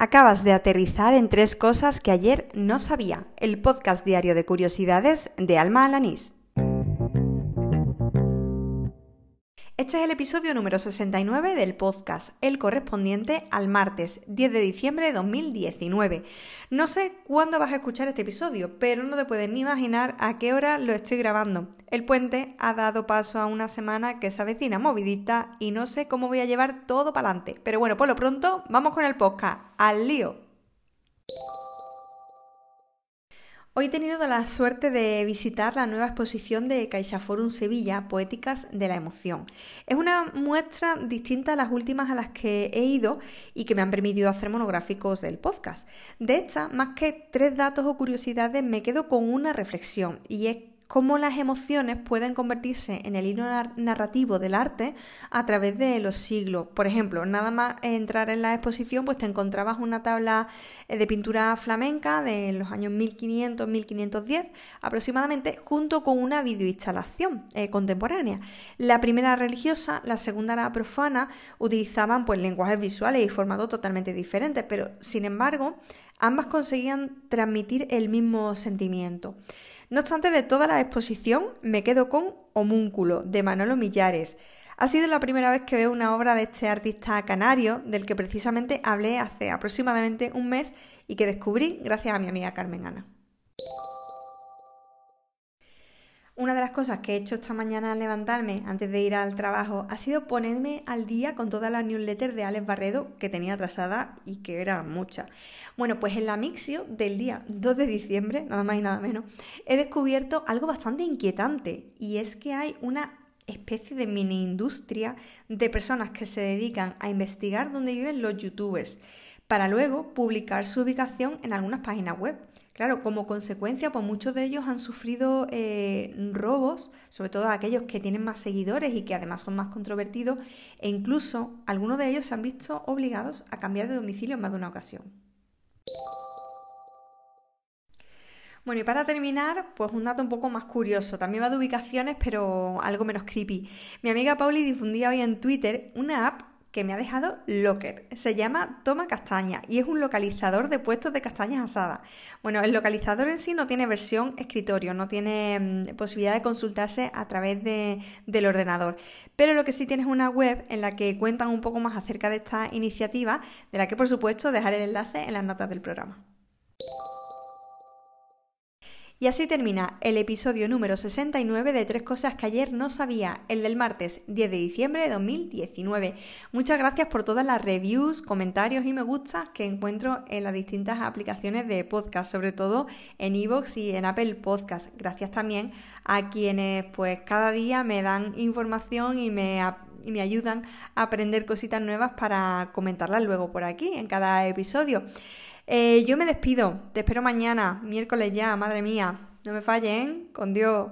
Acabas de aterrizar en tres cosas que ayer no sabía. El podcast diario de curiosidades de Alma Alanís. Este es el episodio número 69 del podcast, el correspondiente al martes 10 de diciembre de 2019. No sé cuándo vas a escuchar este episodio, pero no te puedes ni imaginar a qué hora lo estoy grabando. El puente ha dado paso a una semana que se avecina movidita y no sé cómo voy a llevar todo para adelante. Pero bueno, por lo pronto, vamos con el podcast. ¡Al lío! Hoy he tenido la suerte de visitar la nueva exposición de CaixaForum Sevilla, Poéticas de la Emoción. Es una muestra distinta a las últimas a las que he ido y que me han permitido hacer monográficos del podcast. De esta, más que tres datos o curiosidades, me quedo con una reflexión y es cómo las emociones pueden convertirse en el hilo narrativo del arte a través de los siglos. Por ejemplo, nada más entrar en la exposición, pues te encontrabas una tabla eh, de pintura flamenca de los años 1500-1510 aproximadamente, junto con una videoinstalación eh, contemporánea. La primera religiosa, la segunda era profana, utilizaban pues lenguajes visuales y formatos totalmente diferentes, pero sin embargo, ambas conseguían transmitir el mismo sentimiento. No obstante, de toda la exposición me quedo con Homúnculo, de Manolo Millares. Ha sido la primera vez que veo una obra de este artista canario, del que precisamente hablé hace aproximadamente un mes y que descubrí gracias a mi amiga Carmen Ana. Una de las cosas que he hecho esta mañana al levantarme antes de ir al trabajo ha sido ponerme al día con todas las newsletters de Alex Barredo que tenía atrasada y que eran muchas. Bueno, pues en la Mixio del día 2 de diciembre, nada más y nada menos, he descubierto algo bastante inquietante y es que hay una especie de mini industria de personas que se dedican a investigar dónde viven los youtubers para luego publicar su ubicación en algunas páginas web. Claro, como consecuencia, pues muchos de ellos han sufrido eh, robos, sobre todo aquellos que tienen más seguidores y que además son más controvertidos, e incluso algunos de ellos se han visto obligados a cambiar de domicilio en más de una ocasión. Bueno, y para terminar, pues un dato un poco más curioso. También va de ubicaciones, pero algo menos creepy. Mi amiga Pauli difundía hoy en Twitter una app que me ha dejado locker. Se llama Toma Castaña y es un localizador de puestos de castañas asadas. Bueno, el localizador en sí no tiene versión escritorio, no tiene mm, posibilidad de consultarse a través del ordenador. Pero lo que sí tiene es una web en la que cuentan un poco más acerca de esta iniciativa, de la que por supuesto dejaré el enlace en las notas del programa. Y así termina el episodio número 69 de Tres Cosas que ayer no sabía, el del martes 10 de diciembre de 2019. Muchas gracias por todas las reviews, comentarios y me gustas que encuentro en las distintas aplicaciones de podcast, sobre todo en iVoox y en Apple Podcast. Gracias también a quienes pues cada día me dan información y me y me ayudan a aprender cositas nuevas para comentarlas luego por aquí en cada episodio. Eh, yo me despido, te espero mañana, miércoles ya, madre mía. No me fallen, con Dios.